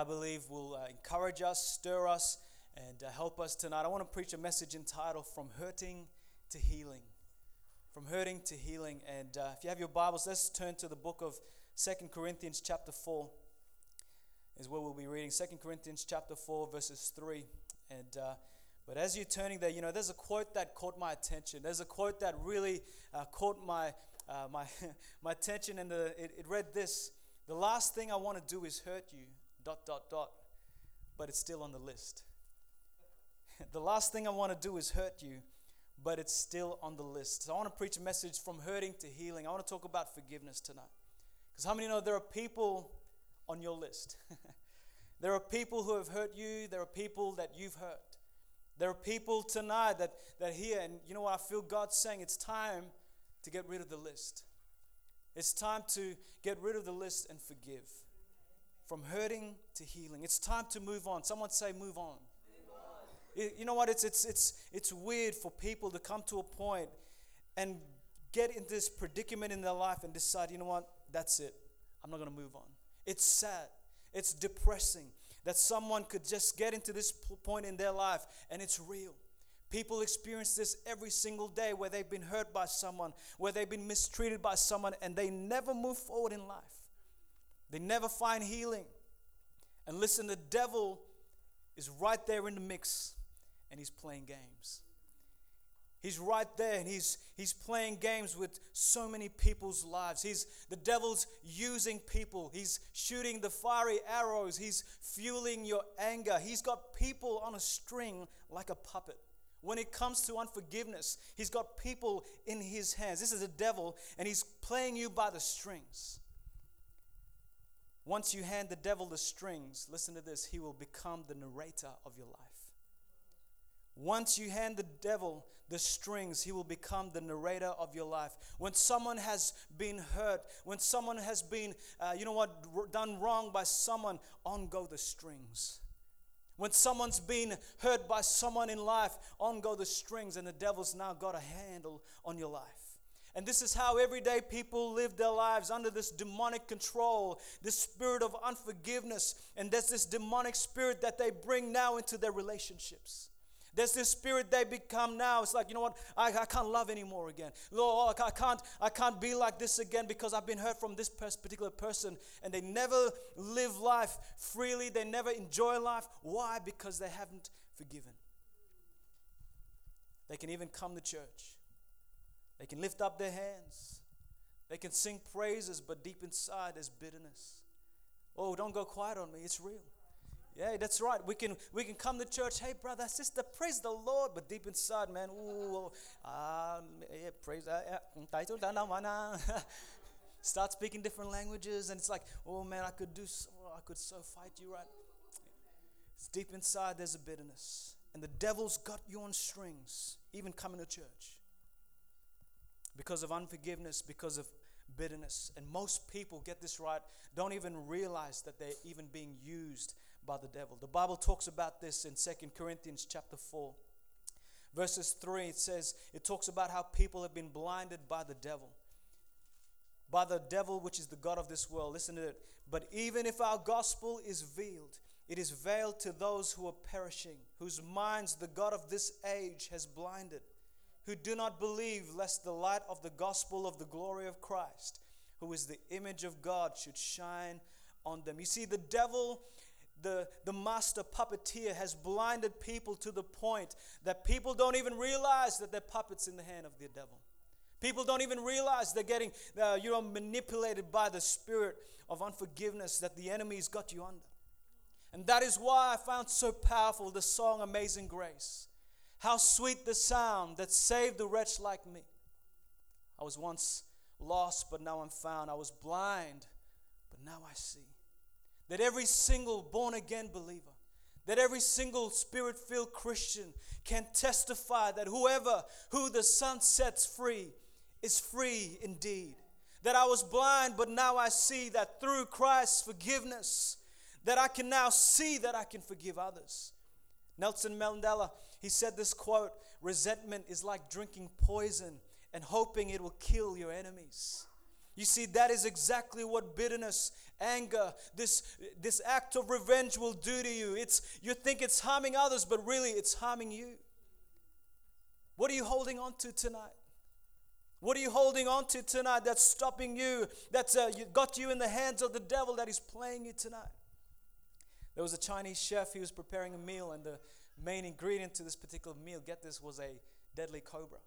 I believe will uh, encourage us, stir us, and uh, help us tonight. I want to preach a message entitled From Hurting to Healing. From Hurting to Healing. And uh, if you have your Bibles, let's turn to the book of Second Corinthians, chapter 4, is where we'll be reading. Second Corinthians, chapter 4, verses 3. And uh, but as you're turning there, you know, there's a quote that caught my attention. There's a quote that really uh, caught my, uh, my, my attention, and the, it, it read this The last thing I want to do is hurt you dot, dot, dot, but it's still on the list. the last thing I want to do is hurt you, but it's still on the list. So I want to preach a message from hurting to healing. I want to talk about forgiveness tonight. Because how many know there are people on your list? there are people who have hurt you, there are people that you've hurt. There are people tonight that, that hear, and you know what? I feel God saying it's time to get rid of the list. It's time to get rid of the list and forgive from hurting to healing. It's time to move on. Someone say, move on. Move on. You know what? It's, it's, it's, it's weird for people to come to a point and get in this predicament in their life and decide, you know what? That's it. I'm not going to move on. It's sad. It's depressing that someone could just get into this point in their life and it's real. People experience this every single day where they've been hurt by someone, where they've been mistreated by someone, and they never move forward in life. They never find healing. And listen, the devil is right there in the mix and he's playing games. He's right there and he's, he's playing games with so many people's lives. He's, the devil's using people. He's shooting the fiery arrows. He's fueling your anger. He's got people on a string like a puppet. When it comes to unforgiveness, he's got people in his hands. This is the devil and he's playing you by the strings. Once you hand the devil the strings, listen to this, he will become the narrator of your life. Once you hand the devil the strings, he will become the narrator of your life. When someone has been hurt, when someone has been, uh, you know what, done wrong by someone, on go the strings. When someone's been hurt by someone in life, on go the strings, and the devil's now got a handle on your life. And this is how everyday people live their lives under this demonic control, this spirit of unforgiveness. And there's this demonic spirit that they bring now into their relationships. There's this spirit they become now. It's like, you know what? I, I can't love anymore again. Lord, I can't, I can't be like this again because I've been hurt from this particular person. And they never live life freely. They never enjoy life. Why? Because they haven't forgiven. They can even come to church. They can lift up their hands. They can sing praises, but deep inside there's bitterness. Oh, don't go quiet on me. It's real. Yeah, that's right. We can we can come to church. Hey, brother, sister, praise the Lord. But deep inside, man, ooh, um, yeah, praise. Uh, Start speaking different languages, and it's like, oh man, I could do. So, I could so fight you right. It's deep inside. There's a bitterness, and the devil's got you on strings, even coming to church because of unforgiveness, because of bitterness. And most people get this right, don't even realize that they're even being used by the devil. The Bible talks about this in Second Corinthians chapter 4. Verses 3, it says, it talks about how people have been blinded by the devil. By the devil, which is the God of this world. Listen to it. But even if our gospel is veiled, it is veiled to those who are perishing, whose minds the God of this age has blinded who do not believe, lest the light of the gospel of the glory of Christ, who is the image of God, should shine on them. You see, the devil, the, the master puppeteer, has blinded people to the point that people don't even realize that they're puppets in the hand of the devil. People don't even realize they're getting, uh, you know, manipulated by the spirit of unforgiveness that the enemy's got you under. And that is why I found so powerful the song Amazing Grace. How sweet the sound that saved a wretch like me. I was once lost, but now I'm found. I was blind, but now I see. That every single born again believer, that every single spirit filled Christian can testify that whoever who the Son sets free is free indeed. That I was blind, but now I see that through Christ's forgiveness, that I can now see that I can forgive others. Nelson Mandela, he said this quote resentment is like drinking poison and hoping it will kill your enemies. You see, that is exactly what bitterness, anger, this, this act of revenge will do to you. It's, you think it's harming others, but really it's harming you. What are you holding on to tonight? What are you holding on to tonight that's stopping you, that's uh, got you in the hands of the devil that is playing you tonight? There was a Chinese chef, he was preparing a meal, and the main ingredient to this particular meal, get this, was a deadly cobra.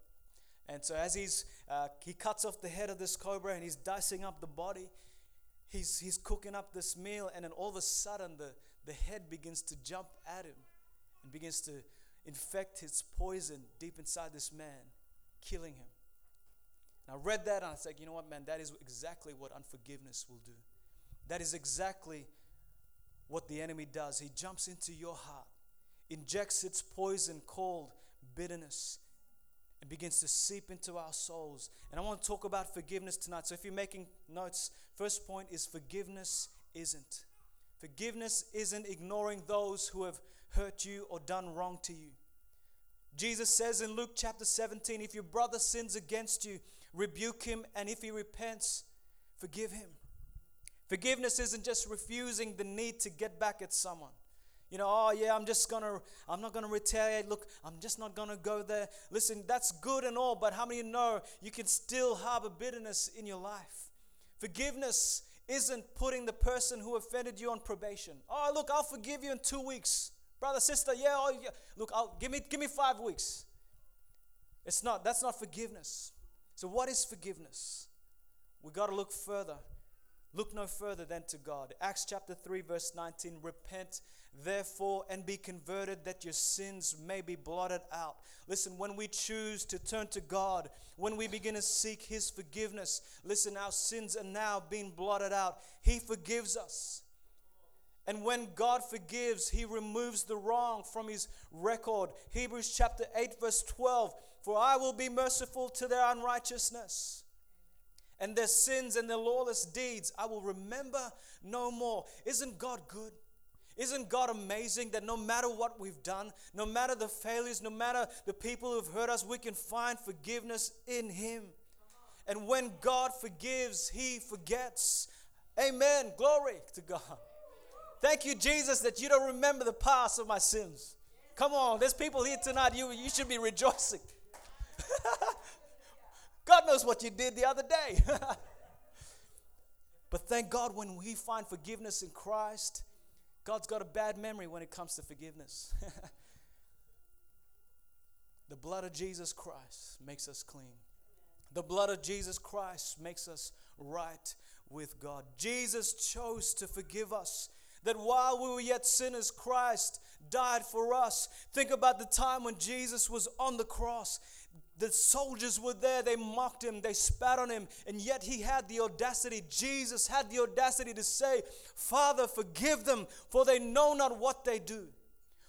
And so as he's uh, he cuts off the head of this cobra and he's dicing up the body, he's he's cooking up this meal, and then all of a sudden the, the head begins to jump at him and begins to infect its poison deep inside this man, killing him. And I read that and I said, you know what, man, that is exactly what unforgiveness will do. That is exactly what the enemy does. He jumps into your heart, injects its poison called bitterness, and begins to seep into our souls. And I want to talk about forgiveness tonight. So if you're making notes, first point is forgiveness isn't. Forgiveness isn't ignoring those who have hurt you or done wrong to you. Jesus says in Luke chapter 17 if your brother sins against you, rebuke him, and if he repents, forgive him. Forgiveness isn't just refusing the need to get back at someone. You know, oh yeah, I'm just gonna, I'm not gonna retaliate. Look, I'm just not gonna go there. Listen, that's good and all, but how many know you can still harbor bitterness in your life? Forgiveness isn't putting the person who offended you on probation. Oh, look, I'll forgive you in two weeks, brother, sister. Yeah, oh, yeah. look, I'll give me, give me five weeks. It's not. That's not forgiveness. So, what is forgiveness? We got to look further. Look no further than to God. Acts chapter 3, verse 19 Repent therefore and be converted that your sins may be blotted out. Listen, when we choose to turn to God, when we begin to seek His forgiveness, listen, our sins are now being blotted out. He forgives us. And when God forgives, He removes the wrong from His record. Hebrews chapter 8, verse 12 For I will be merciful to their unrighteousness and their sins and their lawless deeds I will remember no more. Isn't God good? Isn't God amazing that no matter what we've done, no matter the failures, no matter the people who've hurt us, we can find forgiveness in Him. And when God forgives, He forgets. Amen. Glory to God. Thank you, Jesus, that you don't remember the past of my sins. Come on, there's people here tonight. You, you should be rejoicing. God knows what you did the other day. but thank God when we find forgiveness in Christ, God's got a bad memory when it comes to forgiveness. the blood of Jesus Christ makes us clean. The blood of Jesus Christ makes us right with God. Jesus chose to forgive us. That while we were yet sinners, Christ died for us. Think about the time when Jesus was on the cross. The soldiers were there, they mocked him, they spat on him, and yet he had the audacity, Jesus had the audacity to say, Father, forgive them, for they know not what they do.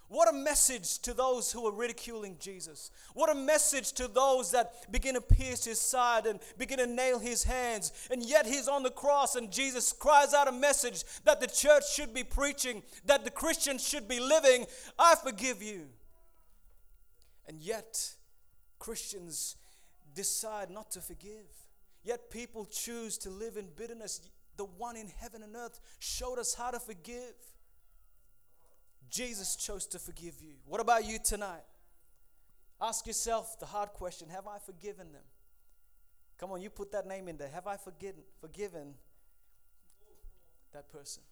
What a message to those who are ridiculing Jesus. What a message to those that begin to pierce his side and begin to nail his hands. And yet he's on the cross, and Jesus cries out a message that the church should be preaching, that the Christians should be living I forgive you. And yet, Christians decide not to forgive. Yet people choose to live in bitterness. The one in heaven and earth showed us how to forgive. Jesus chose to forgive you. What about you tonight? Ask yourself the hard question Have I forgiven them? Come on, you put that name in there. Have I forgiven, forgiven that person?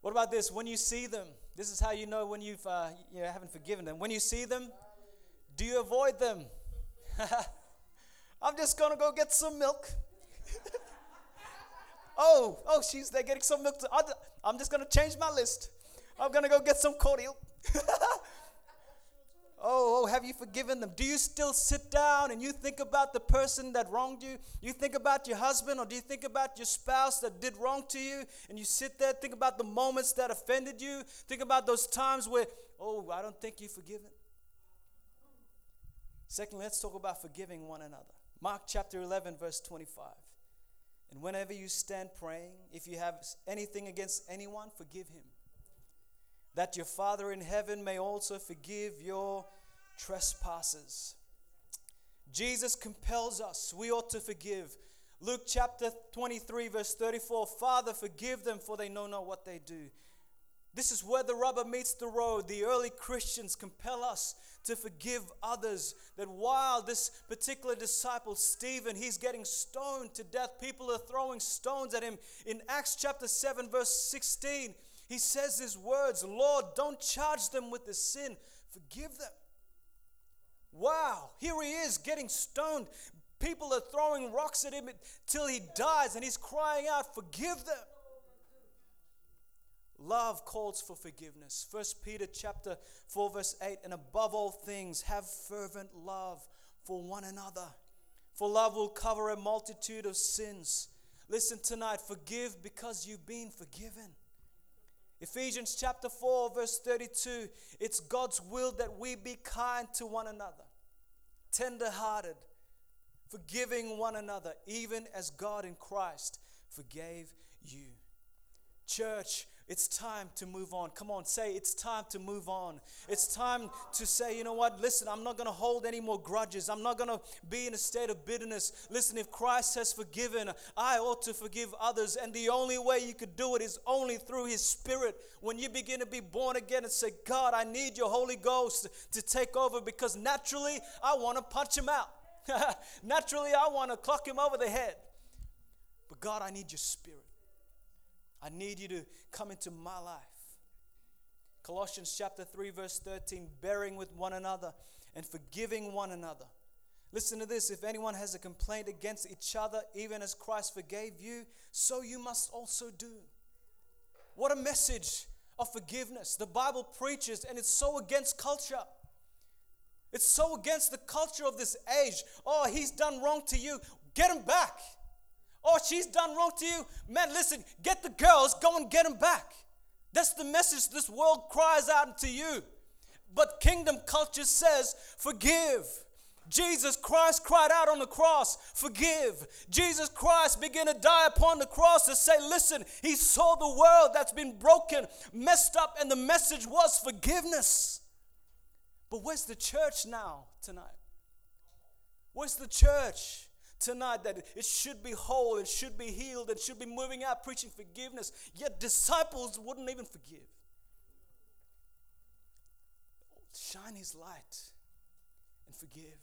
What about this? When you see them, this is how you know when you've uh, you haven't forgiven them. When you see them, do you avoid them? I'm just gonna go get some milk. oh, oh, she's there getting some milk. I'm just gonna change my list. I'm gonna go get some cordial. Oh, oh, have you forgiven them? Do you still sit down and you think about the person that wronged you? You think about your husband or do you think about your spouse that did wrong to you? And you sit there, think about the moments that offended you. Think about those times where, oh, I don't think you've forgiven. Secondly, let's talk about forgiving one another. Mark chapter 11, verse 25. And whenever you stand praying, if you have anything against anyone, forgive him. That your Father in heaven may also forgive your trespasses. Jesus compels us, we ought to forgive. Luke chapter 23, verse 34 Father, forgive them, for they know not what they do. This is where the rubber meets the road. The early Christians compel us to forgive others. That while this particular disciple, Stephen, he's getting stoned to death, people are throwing stones at him. In Acts chapter 7, verse 16, he says these words Lord, don't charge them with the sin, forgive them. Wow, here he is getting stoned. People are throwing rocks at him till he dies, and he's crying out, Forgive them. Love calls for forgiveness. First Peter chapter 4 verse 8 and above all things have fervent love for one another. For love will cover a multitude of sins. Listen tonight, forgive because you've been forgiven. Ephesians chapter 4 verse 32, it's God's will that we be kind to one another, tender-hearted, forgiving one another, even as God in Christ forgave you. Church, it's time to move on. Come on, say it's time to move on. It's time to say, you know what? Listen, I'm not going to hold any more grudges. I'm not going to be in a state of bitterness. Listen, if Christ has forgiven, I ought to forgive others. And the only way you could do it is only through His Spirit. When you begin to be born again and say, God, I need your Holy Ghost to take over because naturally I want to punch Him out. naturally I want to clock Him over the head. But God, I need your Spirit. I need you to come into my life. Colossians chapter 3, verse 13 bearing with one another and forgiving one another. Listen to this if anyone has a complaint against each other, even as Christ forgave you, so you must also do. What a message of forgiveness the Bible preaches, and it's so against culture. It's so against the culture of this age. Oh, he's done wrong to you. Get him back. Oh, she's done wrong to you. Man, listen, get the girls, go and get them back. That's the message this world cries out to you. But kingdom culture says, forgive. Jesus Christ cried out on the cross, forgive. Jesus Christ began to die upon the cross to say, listen, he saw the world that's been broken, messed up, and the message was forgiveness. But where's the church now tonight? Where's the church? Tonight that it should be whole, it should be healed, it should be moving out preaching forgiveness. Yet disciples wouldn't even forgive. Shine His light and forgive.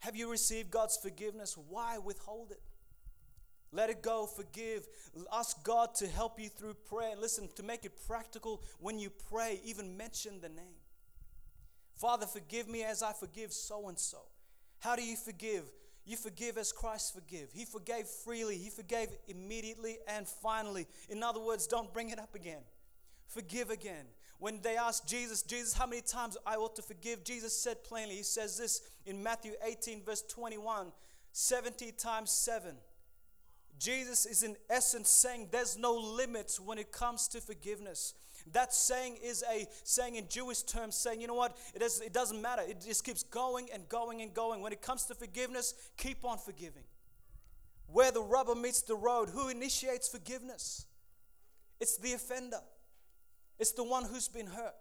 Have you received God's forgiveness? Why withhold it? Let it go, forgive. Ask God to help you through prayer. Listen, to make it practical when you pray, even mention the name. Father, forgive me as I forgive so and so. How do you forgive? You forgive as Christ forgive. He forgave freely, He forgave immediately and finally. In other words, don't bring it up again. Forgive again. When they asked Jesus, Jesus, how many times I ought to forgive? Jesus said plainly, He says this in Matthew 18, verse 21 70 times 7. Jesus is in essence saying there's no limits when it comes to forgiveness. That saying is a saying in Jewish terms, saying, you know what, it, is, it doesn't matter. It just keeps going and going and going. When it comes to forgiveness, keep on forgiving. Where the rubber meets the road, who initiates forgiveness? It's the offender, it's the one who's been hurt.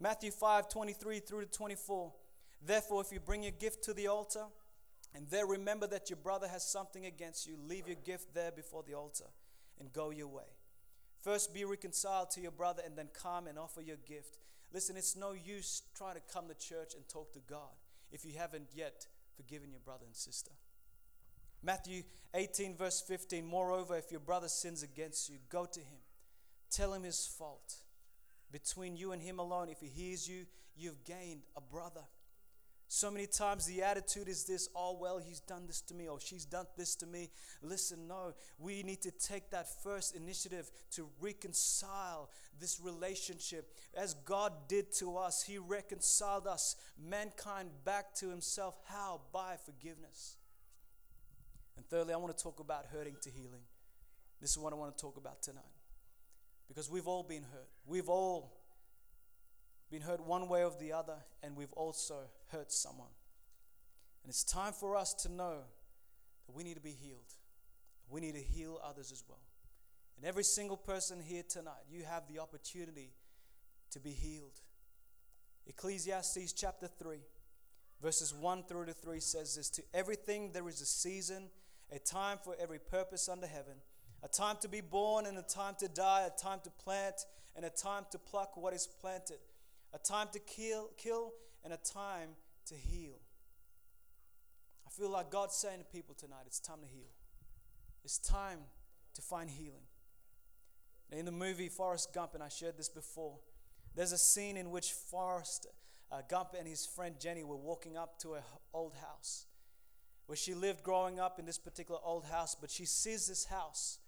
Matthew 5 23 through to 24. Therefore, if you bring your gift to the altar, and there remember that your brother has something against you, leave your gift there before the altar and go your way. First, be reconciled to your brother and then come and offer your gift. Listen, it's no use trying to come to church and talk to God if you haven't yet forgiven your brother and sister. Matthew 18, verse 15 Moreover, if your brother sins against you, go to him. Tell him his fault. Between you and him alone, if he hears you, you've gained a brother. So many times the attitude is this oh, well, he's done this to me or she's done this to me. Listen, no, we need to take that first initiative to reconcile this relationship. As God did to us, He reconciled us, mankind, back to Himself. How? By forgiveness. And thirdly, I want to talk about hurting to healing. This is what I want to talk about tonight. Because we've all been hurt. We've all been hurt one way or the other, and we've also hurt someone. And it's time for us to know that we need to be healed. We need to heal others as well. And every single person here tonight, you have the opportunity to be healed. Ecclesiastes chapter 3, verses 1 through to 3 says this To everything there is a season, a time for every purpose under heaven, a time to be born and a time to die, a time to plant and a time to pluck what is planted, a time to kill, kill and a time to heal. I feel like God's saying to people tonight, it's time to heal. It's time to find healing. In the movie Forrest Gump, and I shared this before, there's a scene in which Forrest uh, Gump and his friend Jenny were walking up to an old house where she lived growing up in this particular old house, but she sees this house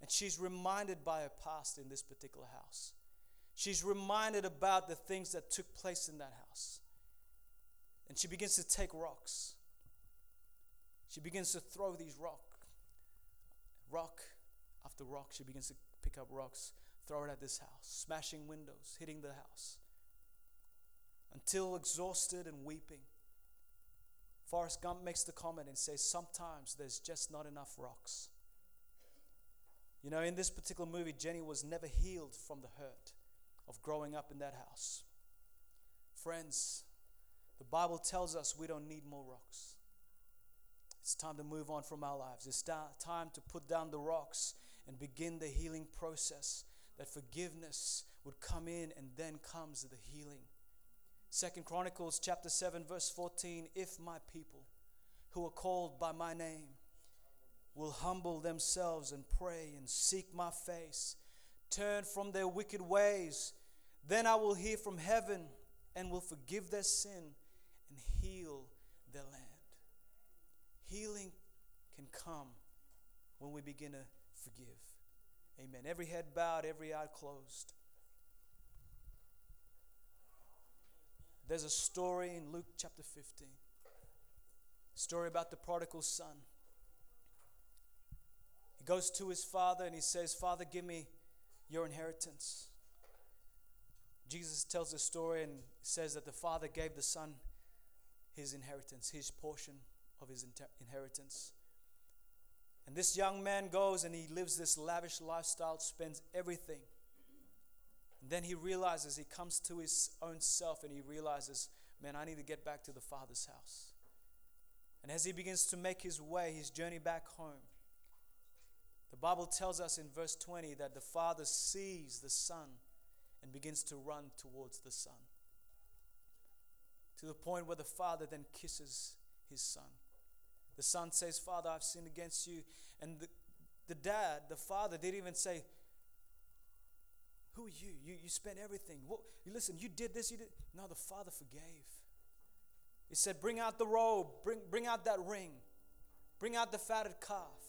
and she's reminded by her past in this particular house. She's reminded about the things that took place in that house. And she begins to take rocks. She begins to throw these rock, rock after rock. She begins to pick up rocks, throw it at this house, smashing windows, hitting the house. Until exhausted and weeping, Forrest Gump makes the comment and says, Sometimes there's just not enough rocks. You know, in this particular movie, Jenny was never healed from the hurt of growing up in that house. Friends, the Bible tells us we don't need more rocks. It's time to move on from our lives. It's time to put down the rocks and begin the healing process. That forgiveness would come in and then comes the healing. Second Chronicles chapter 7 verse 14 if my people who are called by my name will humble themselves and pray and seek my face turn from their wicked ways then I will hear from heaven and will forgive their sin their land healing can come when we begin to forgive Amen. Every head bowed, every eye closed. There's a story in Luke chapter 15. Story about the prodigal son. He goes to his father and he says, Father, give me your inheritance. Jesus tells the story and says that the father gave the son his inheritance, his portion of his inheritance. And this young man goes and he lives this lavish lifestyle, spends everything. And then he realizes, he comes to his own self and he realizes, man, I need to get back to the Father's house. And as he begins to make his way, his journey back home, the Bible tells us in verse 20 that the Father sees the Son and begins to run towards the Son. To the point where the Father then kisses his Son. The son says, Father, I've sinned against you. And the, the dad, the father, didn't even say, Who are you? You, you spent everything. What, you listen, you did this, you did. No, the father forgave. He said, Bring out the robe, bring, bring out that ring, bring out the fatted calf.